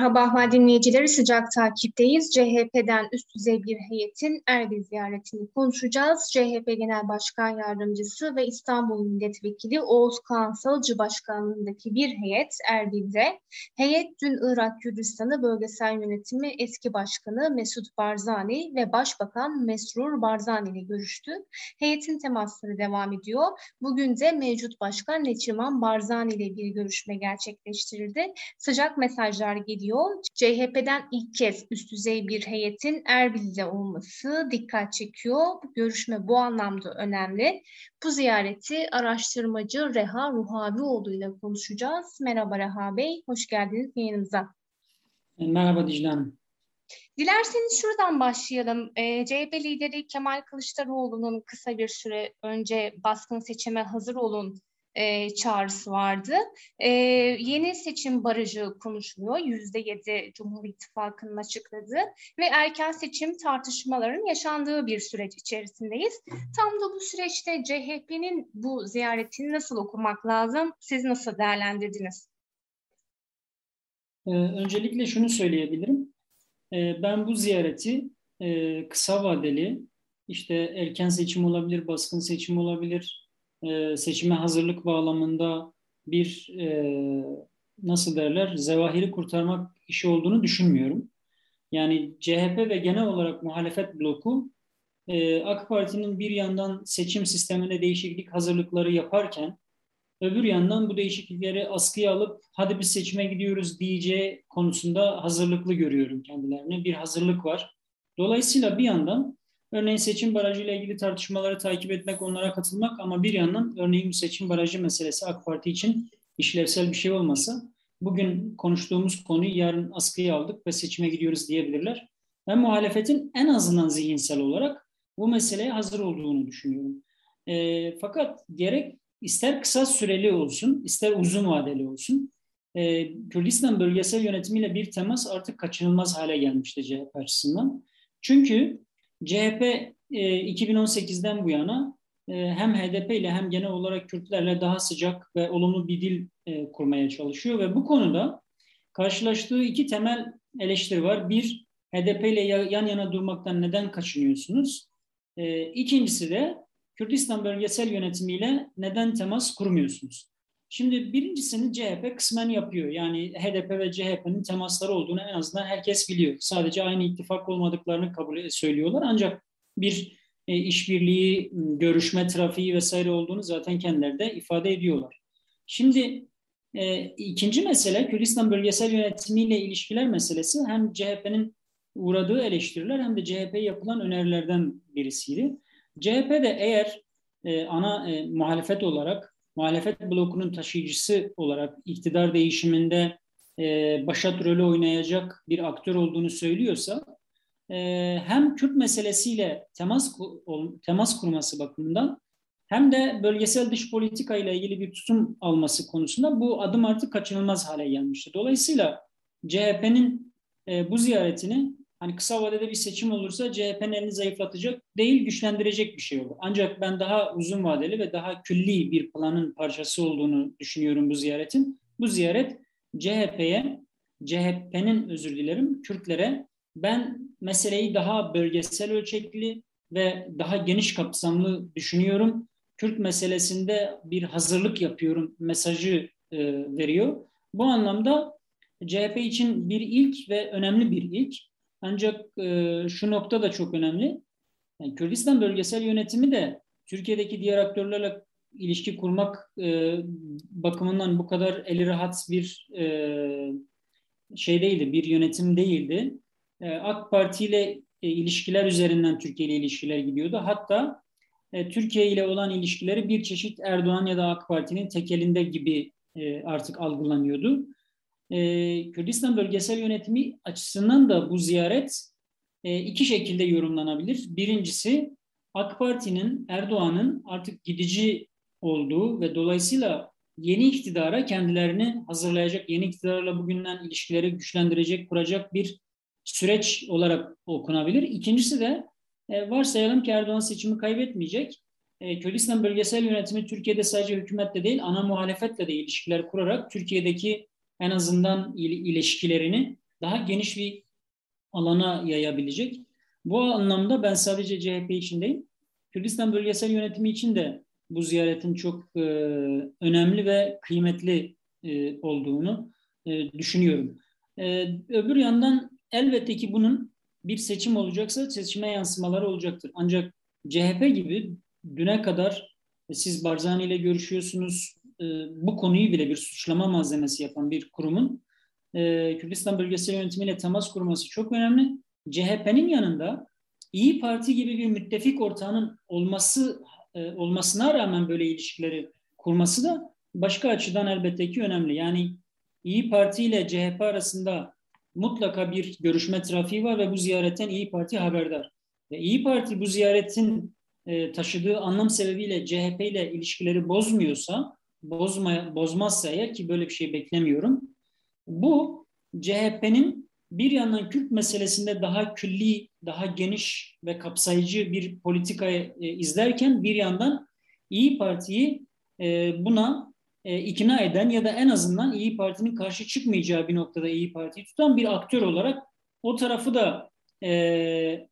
Merhaba Ahval dinleyicileri, sıcak takipteyiz. CHP'den üst düzey bir heyetin Erbil ziyaretini konuşacağız. CHP Genel Başkan Yardımcısı ve İstanbul Milletvekili Oğuz Kansalcı Başkanlığındaki bir heyet Erbil'de. Heyet dün Irak Kürdistanı Bölgesel Yönetimi eski başkanı Mesut Barzani ve Başbakan Mesrur Barzani ile görüştü. Heyetin temasları devam ediyor. Bugün de mevcut başkan Neçirman Barzani ile bir görüşme gerçekleştirildi. Sıcak mesajlar geliyor ediyor. CHP'den ilk kez üst düzey bir heyetin Erbil'de olması dikkat çekiyor. Bu görüşme bu anlamda önemli. Bu ziyareti araştırmacı Reha Ruhavioğlu ile konuşacağız. Merhaba Reha Bey, hoş geldiniz yayınımıza. Merhaba Dicle Hanım. Dilerseniz şuradan başlayalım. E, CHP lideri Kemal Kılıçdaroğlu'nun kısa bir süre önce baskın seçime hazır olun e, çağrısı vardı. E, yeni seçim barajı konuşuluyor. Yüzde yedi Cumhur İttifakı'nın açıkladığı ve erken seçim tartışmaların yaşandığı bir süreç içerisindeyiz. Tam da bu süreçte CHP'nin bu ziyaretini nasıl okumak lazım? Siz nasıl değerlendirdiniz? Ee, öncelikle şunu söyleyebilirim. Ee, ben bu ziyareti e, kısa vadeli, işte erken seçim olabilir, baskın seçim olabilir, e, seçime hazırlık bağlamında bir e, nasıl derler zevahiri kurtarmak işi olduğunu düşünmüyorum. Yani CHP ve genel olarak muhalefet bloku e, AK Parti'nin bir yandan seçim sistemine değişiklik hazırlıkları yaparken öbür yandan bu değişiklikleri askıya alıp hadi biz seçime gidiyoruz diyeceği konusunda hazırlıklı görüyorum kendilerini. Bir hazırlık var. Dolayısıyla bir yandan Örneğin seçim barajı ile ilgili tartışmaları takip etmek, onlara katılmak ama bir yandan örneğin seçim barajı meselesi AK Parti için işlevsel bir şey olmasa bugün konuştuğumuz konuyu yarın askıya aldık ve seçime gidiyoruz diyebilirler. Ben muhalefetin en azından zihinsel olarak bu meseleye hazır olduğunu düşünüyorum. E, fakat gerek ister kısa süreli olsun, ister uzun vadeli olsun, e, Kürdistan bölgesel yönetimiyle bir temas artık kaçınılmaz hale gelmişti CHP açısından. Çünkü CHP e, 2018'den bu yana e, hem HDP ile hem genel olarak Kürtlerle daha sıcak ve olumlu bir dil e, kurmaya çalışıyor ve bu konuda karşılaştığı iki temel eleştiri var. Bir, HDP ile yan yana durmaktan neden kaçınıyorsunuz? E, ikincisi de Kürdistan bölgesel yönetimiyle neden temas kurmuyorsunuz? Şimdi birincisini CHP kısmen yapıyor. Yani HDP ve CHP'nin temasları olduğunu en azından herkes biliyor. Sadece aynı ittifak olmadıklarını kabul söylüyorlar. Ancak bir e, işbirliği, görüşme trafiği vesaire olduğunu zaten kendileri de ifade ediyorlar. Şimdi e, ikinci mesele Kürdistan bölgesel yönetimiyle ilişkiler meselesi hem CHP'nin uğradığı eleştiriler hem de CHP'ye yapılan önerilerden birisiydi. CHP de eğer e, ana e, muhalefet olarak muhalefet blokunun taşıyıcısı olarak iktidar değişiminde e, başat rolü oynayacak bir aktör olduğunu söylüyorsa e, hem Kürt meselesiyle temas temas kurması bakımından hem de bölgesel dış politika ile ilgili bir tutum alması konusunda bu adım artık kaçınılmaz hale gelmişti. Dolayısıyla CHP'nin e, bu ziyaretini hani kısa vadede bir seçim olursa CHP'nin elini zayıflatacak değil güçlendirecek bir şey olur. Ancak ben daha uzun vadeli ve daha külli bir planın parçası olduğunu düşünüyorum bu ziyaretin. Bu ziyaret CHP'ye, CHP'nin özür dilerim Kürtlere ben meseleyi daha bölgesel ölçekli ve daha geniş kapsamlı düşünüyorum. Kürt meselesinde bir hazırlık yapıyorum mesajı e, veriyor. Bu anlamda CHP için bir ilk ve önemli bir ilk. Ancak e, şu nokta da çok önemli. Yani Kürdistan bölgesel yönetimi de Türkiye'deki diğer aktörlerle ilişki kurmak e, bakımından bu kadar eli rahat bir e, şey değildi, bir yönetim değildi. E, AK Parti ile e, ilişkiler üzerinden Türkiye ile ilişkiler gidiyordu. Hatta e, Türkiye ile olan ilişkileri bir çeşit Erdoğan ya da AK Parti'nin tekelinde gibi e, artık algılanıyordu e, Kürdistan bölgesel yönetimi açısından da bu ziyaret e, iki şekilde yorumlanabilir. Birincisi AK Parti'nin, Erdoğan'ın artık gidici olduğu ve dolayısıyla yeni iktidara kendilerini hazırlayacak, yeni iktidarla bugünden ilişkileri güçlendirecek, kuracak bir süreç olarak okunabilir. İkincisi de e, varsayalım ki Erdoğan seçimi kaybetmeyecek. E, Kürdistan bölgesel yönetimi Türkiye'de sadece hükümetle değil ana muhalefetle de ilişkiler kurarak Türkiye'deki en azından il, ilişkilerini daha geniş bir alana yayabilecek. Bu anlamda ben sadece CHP için değil, Kürdistan bölgesel yönetimi için de bu ziyaretin çok e, önemli ve kıymetli e, olduğunu e, düşünüyorum. E, öbür yandan elbette ki bunun bir seçim olacaksa seçime yansımaları olacaktır. Ancak CHP gibi düne kadar siz Barzani ile görüşüyorsunuz, e, bu konuyu bile bir suçlama malzemesi yapan bir kurumun e, Kürdistan bölgesel yönetimiyle temas kurması çok önemli. CHP'nin yanında İyi Parti gibi bir müttefik ortağının olması e, olmasına rağmen böyle ilişkileri kurması da başka açıdan elbette ki önemli. Yani İyi Parti ile CHP arasında mutlaka bir görüşme trafiği var ve bu ziyaretten İyi Parti haberdar. Ve İyi Parti bu ziyaretin e, taşıdığı anlam sebebiyle CHP ile ilişkileri bozmuyorsa, bozma, bozmazsa eğer ki böyle bir şey beklemiyorum. Bu CHP'nin bir yandan Kürt meselesinde daha külli, daha geniş ve kapsayıcı bir politika e, izlerken bir yandan İyi Parti'yi e, buna e, ikna eden ya da en azından İyi Parti'nin karşı çıkmayacağı bir noktada İyi Parti'yi tutan bir aktör olarak o tarafı da e,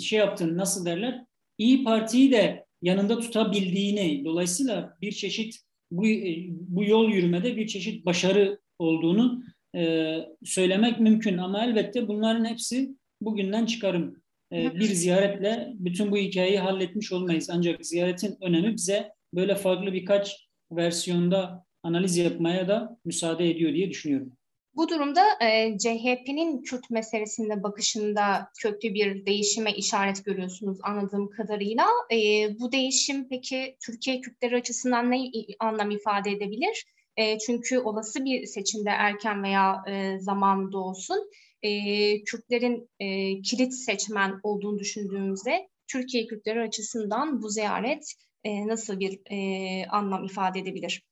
şey yaptığını nasıl derler İyi Parti'yi de yanında tutabildiğini dolayısıyla bir çeşit bu, e, bu yol yürümede bir çeşit başarı olduğunu e, söylemek mümkün ama elbette bunların hepsi bugünden çıkarım. E, bir ziyaretle bütün bu hikayeyi halletmiş olmayız. Ancak ziyaretin önemi bize böyle farklı birkaç versiyonda analiz yapmaya da müsaade ediyor diye düşünüyorum. Bu durumda e, CHP'nin Kürt meselesinde bakışında köklü bir değişime işaret görüyorsunuz anladığım kadarıyla. E, bu değişim peki Türkiye Kürtleri açısından ne anlam ifade edebilir? E, çünkü olası bir seçimde erken veya e, zamanda olsun e, Kürtlerin e, kilit seçmen olduğunu düşündüğümüzde Türkiye Kürtleri açısından bu ziyaret e, nasıl bir e, anlam ifade edebilir?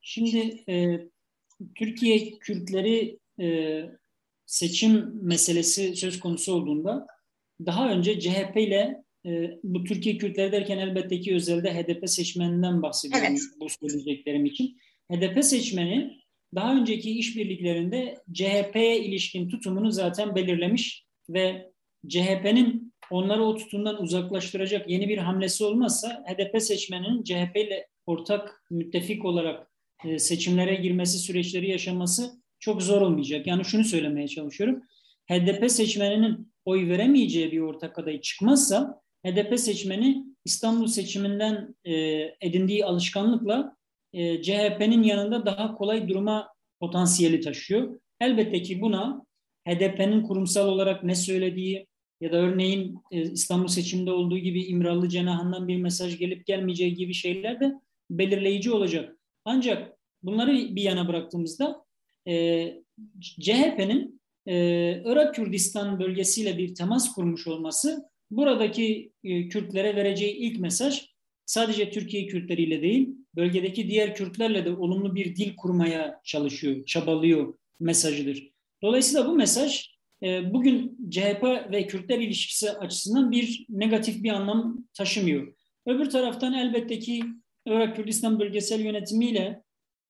Şimdi e, Türkiye Kürtleri e, seçim meselesi söz konusu olduğunda daha önce CHP ile e, bu Türkiye Kürtleri derken elbette ki özelde HDP seçmeninden bahsediyorum evet. bu söyleyeceklerim için. HDP seçmeni daha önceki işbirliklerinde CHP'ye ilişkin tutumunu zaten belirlemiş ve CHP'nin onları o tutumdan uzaklaştıracak yeni bir hamlesi olmazsa HDP seçmeninin CHP ile ortak müttefik olarak e, seçimlere girmesi, süreçleri yaşaması çok zor olmayacak. Yani şunu söylemeye çalışıyorum. HDP seçmeninin oy veremeyeceği bir ortak aday çıkmazsa HDP seçmeni İstanbul seçiminden e, edindiği alışkanlıkla e, CHP'nin yanında daha kolay duruma potansiyeli taşıyor. Elbette ki buna HDP'nin kurumsal olarak ne söylediği ya da örneğin e, İstanbul seçiminde olduğu gibi İmralı cenahından bir mesaj gelip gelmeyeceği gibi şeyler de belirleyici olacak. Ancak bunları bir yana bıraktığımızda e, CHP'nin e, Irak Kürdistan bölgesiyle bir temas kurmuş olması buradaki e, Kürtlere vereceği ilk mesaj sadece Türkiye Kürtleriyle değil, bölgedeki diğer Kürtlerle de olumlu bir dil kurmaya çalışıyor, çabalıyor mesajıdır. Dolayısıyla bu mesaj e, bugün CHP ve Kürtler ilişkisi açısından bir negatif bir anlam taşımıyor. Öbür taraftan elbette ki Irak Kürdistan bölgesel yönetimiyle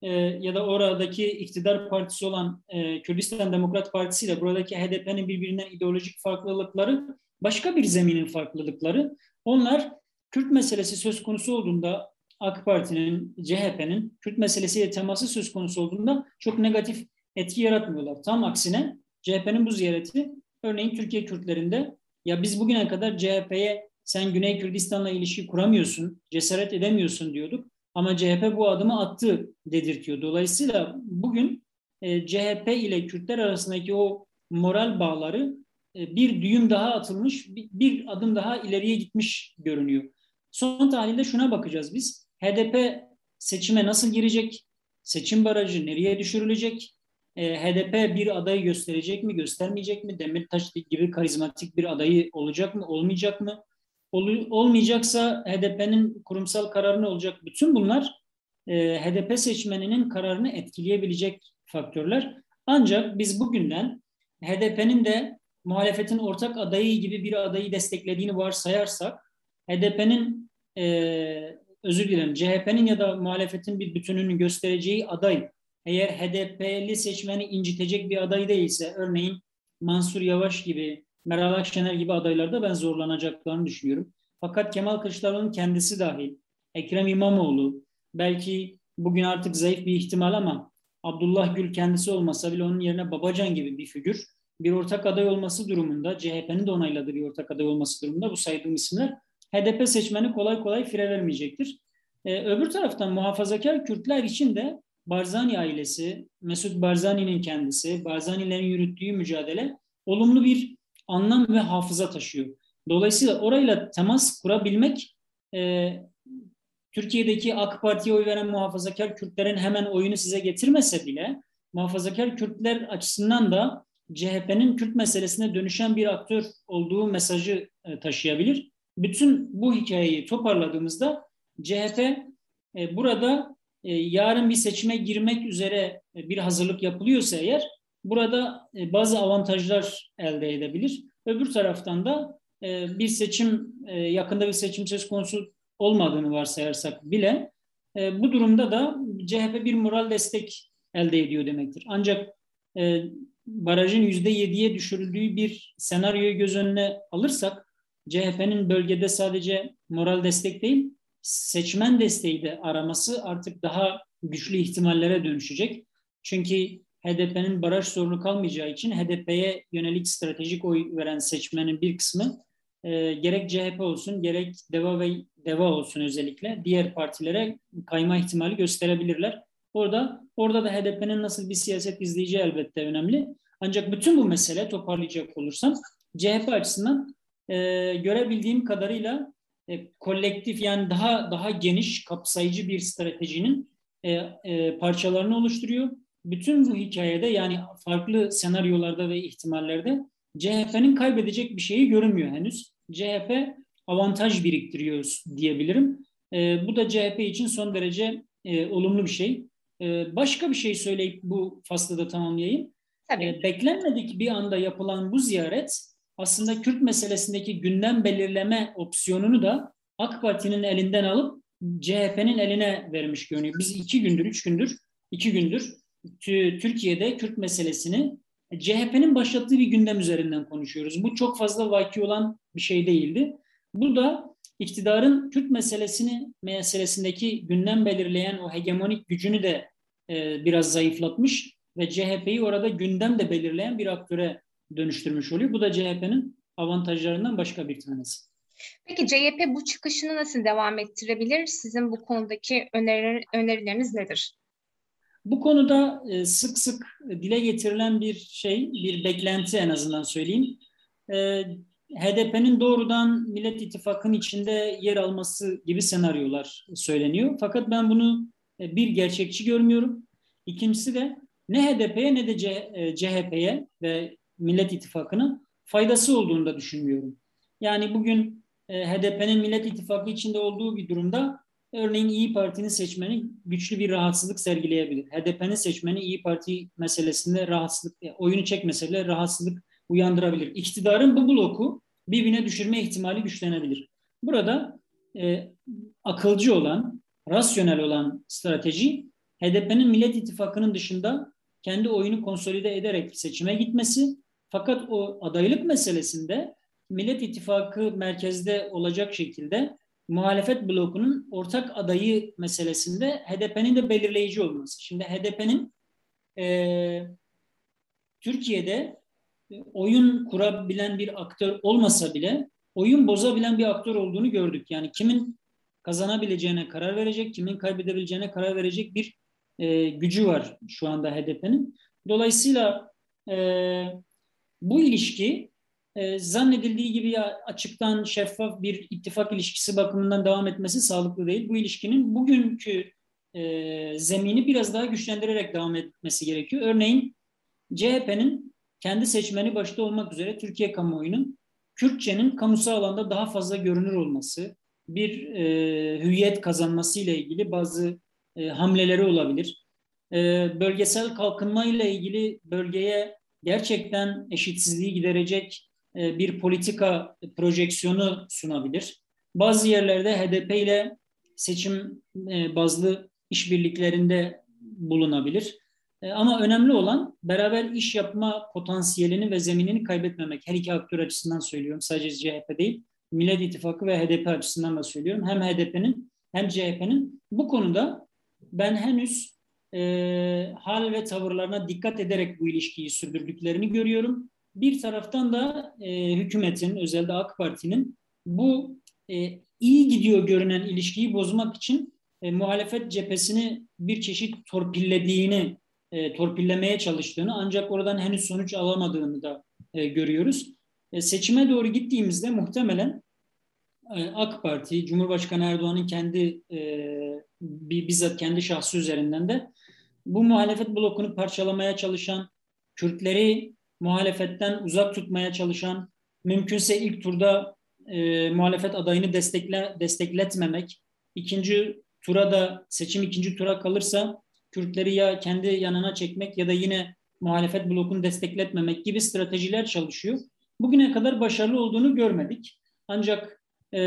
e, ya da oradaki iktidar partisi olan e, Kürdistan Demokrat Partisi ile buradaki HDP'nin birbirinden ideolojik farklılıkları başka bir zeminin farklılıkları. Onlar Kürt meselesi söz konusu olduğunda AK Parti'nin, CHP'nin Kürt meselesiyle teması söz konusu olduğunda çok negatif etki yaratmıyorlar. Tam aksine CHP'nin bu ziyareti örneğin Türkiye Kürtlerinde ya biz bugüne kadar CHP'ye sen Güney Kürdistan'la ilişki kuramıyorsun, cesaret edemiyorsun diyorduk. Ama CHP bu adımı attı dedirtiyor. Dolayısıyla bugün e, CHP ile Kürtler arasındaki o moral bağları e, bir düğüm daha atılmış, bir, adım daha ileriye gitmiş görünüyor. Son tahlilde şuna bakacağız biz. HDP seçime nasıl girecek? Seçim barajı nereye düşürülecek? E, HDP bir adayı gösterecek mi, göstermeyecek mi? Demirtaş gibi karizmatik bir adayı olacak mı, olmayacak mı? Ol, olmayacaksa HDP'nin kurumsal kararı ne olacak? Bütün bunlar e, HDP seçmeninin kararını etkileyebilecek faktörler. Ancak biz bugünden HDP'nin de muhalefetin ortak adayı gibi bir adayı desteklediğini varsayarsak HDP'nin e, özür dilerim CHP'nin ya da muhalefetin bir bütününü göstereceği aday eğer HDP'li seçmeni incitecek bir aday değilse örneğin Mansur Yavaş gibi Meral Akşener gibi adaylarda ben zorlanacaklarını düşünüyorum. Fakat Kemal Kılıçdaroğlu'nun kendisi dahil, Ekrem İmamoğlu, belki bugün artık zayıf bir ihtimal ama Abdullah Gül kendisi olmasa bile onun yerine Babacan gibi bir figür bir ortak aday olması durumunda, CHP'nin de onayladığı bir ortak aday olması durumunda bu saydığım isimler HDP seçmeni kolay kolay fire vermeyecektir. Ee, öbür taraftan muhafazakar Kürtler için de Barzani ailesi, Mesut Barzani'nin kendisi, Barzani'lerin yürüttüğü mücadele olumlu bir anlam ve hafıza taşıyor. Dolayısıyla orayla temas kurabilmek e, Türkiye'deki AK Parti'ye oy veren muhafazakar Kürtlerin hemen oyunu size getirmese bile muhafazakar Kürtler açısından da CHP'nin Kürt meselesine dönüşen bir aktör olduğu mesajı e, taşıyabilir. Bütün bu hikayeyi toparladığımızda CHP e, burada e, yarın bir seçime girmek üzere bir hazırlık yapılıyorsa eğer burada bazı avantajlar elde edebilir. Öbür taraftan da bir seçim yakında bir seçim söz konusu olmadığını varsayarsak bile bu durumda da CHP bir moral destek elde ediyor demektir. Ancak barajın yüzde yediye düşürüldüğü bir senaryoyu göz önüne alırsak CHP'nin bölgede sadece moral destek değil seçmen desteği de araması artık daha güçlü ihtimallere dönüşecek. Çünkü HDP'nin baraj sorunu kalmayacağı için HDP'ye yönelik stratejik oy veren seçmenin bir kısmı e, gerek CHP olsun gerek DEVA ve DEVA olsun özellikle diğer partilere kayma ihtimali gösterebilirler. Orada orada da HDP'nin nasıl bir siyaset izleyeceği elbette önemli. Ancak bütün bu mesele toparlayacak olursam CHP açısından e, görebildiğim kadarıyla e, kolektif yani daha daha geniş kapsayıcı bir stratejinin e, e, parçalarını oluşturuyor. Bütün bu hikayede yani farklı senaryolarda ve ihtimallerde CHP'nin kaybedecek bir şeyi görünmüyor henüz. CHP avantaj biriktiriyor diyebilirim. E, bu da CHP için son derece e, olumlu bir şey. E, başka bir şey söyleyip bu faslı da tamamlayayım. Tabii. E, beklenmedik bir anda yapılan bu ziyaret aslında Kürt meselesindeki gündem belirleme opsiyonunu da AK Parti'nin elinden alıp CHP'nin eline vermiş görünüyor. Biz iki gündür, üç gündür, iki gündür Türkiye'de Kürt meselesini CHP'nin başlattığı bir gündem üzerinden konuşuyoruz. Bu çok fazla vaki olan bir şey değildi. Bu da iktidarın Kürt meselesini meselesindeki gündem belirleyen o hegemonik gücünü de e, biraz zayıflatmış ve CHP'yi orada gündem de belirleyen bir aktöre dönüştürmüş oluyor. Bu da CHP'nin avantajlarından başka bir tanesi. Peki CHP bu çıkışını nasıl devam ettirebilir? Sizin bu konudaki öneri, önerileriniz nedir? Bu konuda e, sık sık dile getirilen bir şey, bir beklenti en azından söyleyeyim. E, HDP'nin doğrudan Millet İttifakı'nın içinde yer alması gibi senaryolar söyleniyor. Fakat ben bunu e, bir gerçekçi görmüyorum. İkincisi de ne HDP'ye ne de CHP'ye ve Millet İttifakı'na faydası olduğunu da düşünmüyorum. Yani bugün HDP'nin Millet İttifakı içinde olduğu bir durumda Örneğin İyi Parti'nin seçmeni güçlü bir rahatsızlık sergileyebilir. HDP'nin seçmeni İyi Parti meselesinde rahatsızlık, e, oyunu çekmese bile rahatsızlık uyandırabilir. İktidarın bu bloku birbirine düşürme ihtimali güçlenebilir. Burada e, akılcı olan, rasyonel olan strateji HDP'nin Millet İttifakı'nın dışında kendi oyunu konsolide ederek seçime gitmesi. Fakat o adaylık meselesinde Millet İttifakı merkezde olacak şekilde muhalefet blokunun ortak adayı meselesinde HDP'nin de belirleyici olması. Şimdi HDP'nin e, Türkiye'de e, oyun kurabilen bir aktör olmasa bile oyun bozabilen bir aktör olduğunu gördük. Yani kimin kazanabileceğine karar verecek, kimin kaybedebileceğine karar verecek bir e, gücü var şu anda HDP'nin. Dolayısıyla e, bu ilişki e, zannedildiği gibi açıktan şeffaf bir ittifak ilişkisi bakımından devam etmesi sağlıklı değil. Bu ilişkinin bugünkü e, zemini biraz daha güçlendirerek devam etmesi gerekiyor. Örneğin CHP'nin kendi seçmeni başta olmak üzere Türkiye kamuoyunun Kürtçenin kamusal alanda daha fazla görünür olması, bir e, hüviyet kazanması ile ilgili bazı e, hamleleri olabilir. E, bölgesel kalkınma ile ilgili bölgeye gerçekten eşitsizliği giderecek bir politika projeksiyonu sunabilir. Bazı yerlerde HDP ile seçim e, bazlı işbirliklerinde bulunabilir. E, ama önemli olan beraber iş yapma potansiyelini ve zeminini kaybetmemek. Her iki aktör açısından söylüyorum. Sadece CHP değil. Millet İttifakı ve HDP açısından da söylüyorum. Hem HDP'nin hem CHP'nin bu konuda ben henüz e, hal ve tavırlarına dikkat ederek bu ilişkiyi sürdürdüklerini görüyorum. Bir taraftan da e, hükümetin, özellikle AK Parti'nin bu e, iyi gidiyor görünen ilişkiyi bozmak için e, muhalefet cephesini bir çeşit torpillediğini, e, torpillemeye çalıştığını ancak oradan henüz sonuç alamadığını da e, görüyoruz. E, seçime doğru gittiğimizde muhtemelen e, AK Parti, Cumhurbaşkanı Erdoğan'ın kendi e, bizzat kendi şahsı üzerinden de bu muhalefet blokunu parçalamaya çalışan, Kürtleri muhalefetten uzak tutmaya çalışan, mümkünse ilk turda e, muhalefet adayını destekle, destekletmemek, ikinci tura da seçim ikinci tura kalırsa Kürtleri ya kendi yanına çekmek ya da yine muhalefet blokunu destekletmemek gibi stratejiler çalışıyor. Bugüne kadar başarılı olduğunu görmedik. Ancak e,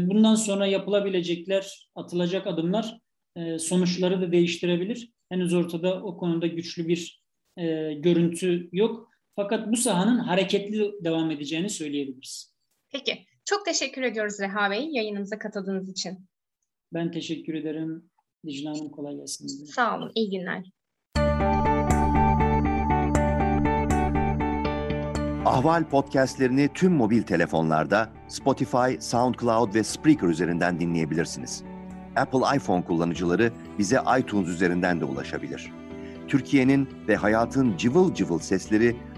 bundan sonra yapılabilecekler, atılacak adımlar e, sonuçları da değiştirebilir. Henüz ortada o konuda güçlü bir e, görüntü yok. Fakat bu sahanın hareketli devam edeceğini söyleyebiliriz. Peki. Çok teşekkür ediyoruz Reha Bey yayınımıza katıldığınız için. Ben teşekkür ederim. Dicle Hanım kolay gelsin. Sağ olun. İyi günler. Ahval podcastlerini tüm mobil telefonlarda Spotify, SoundCloud ve Spreaker üzerinden dinleyebilirsiniz. Apple iPhone kullanıcıları bize iTunes üzerinden de ulaşabilir. Türkiye'nin ve hayatın cıvıl cıvıl sesleri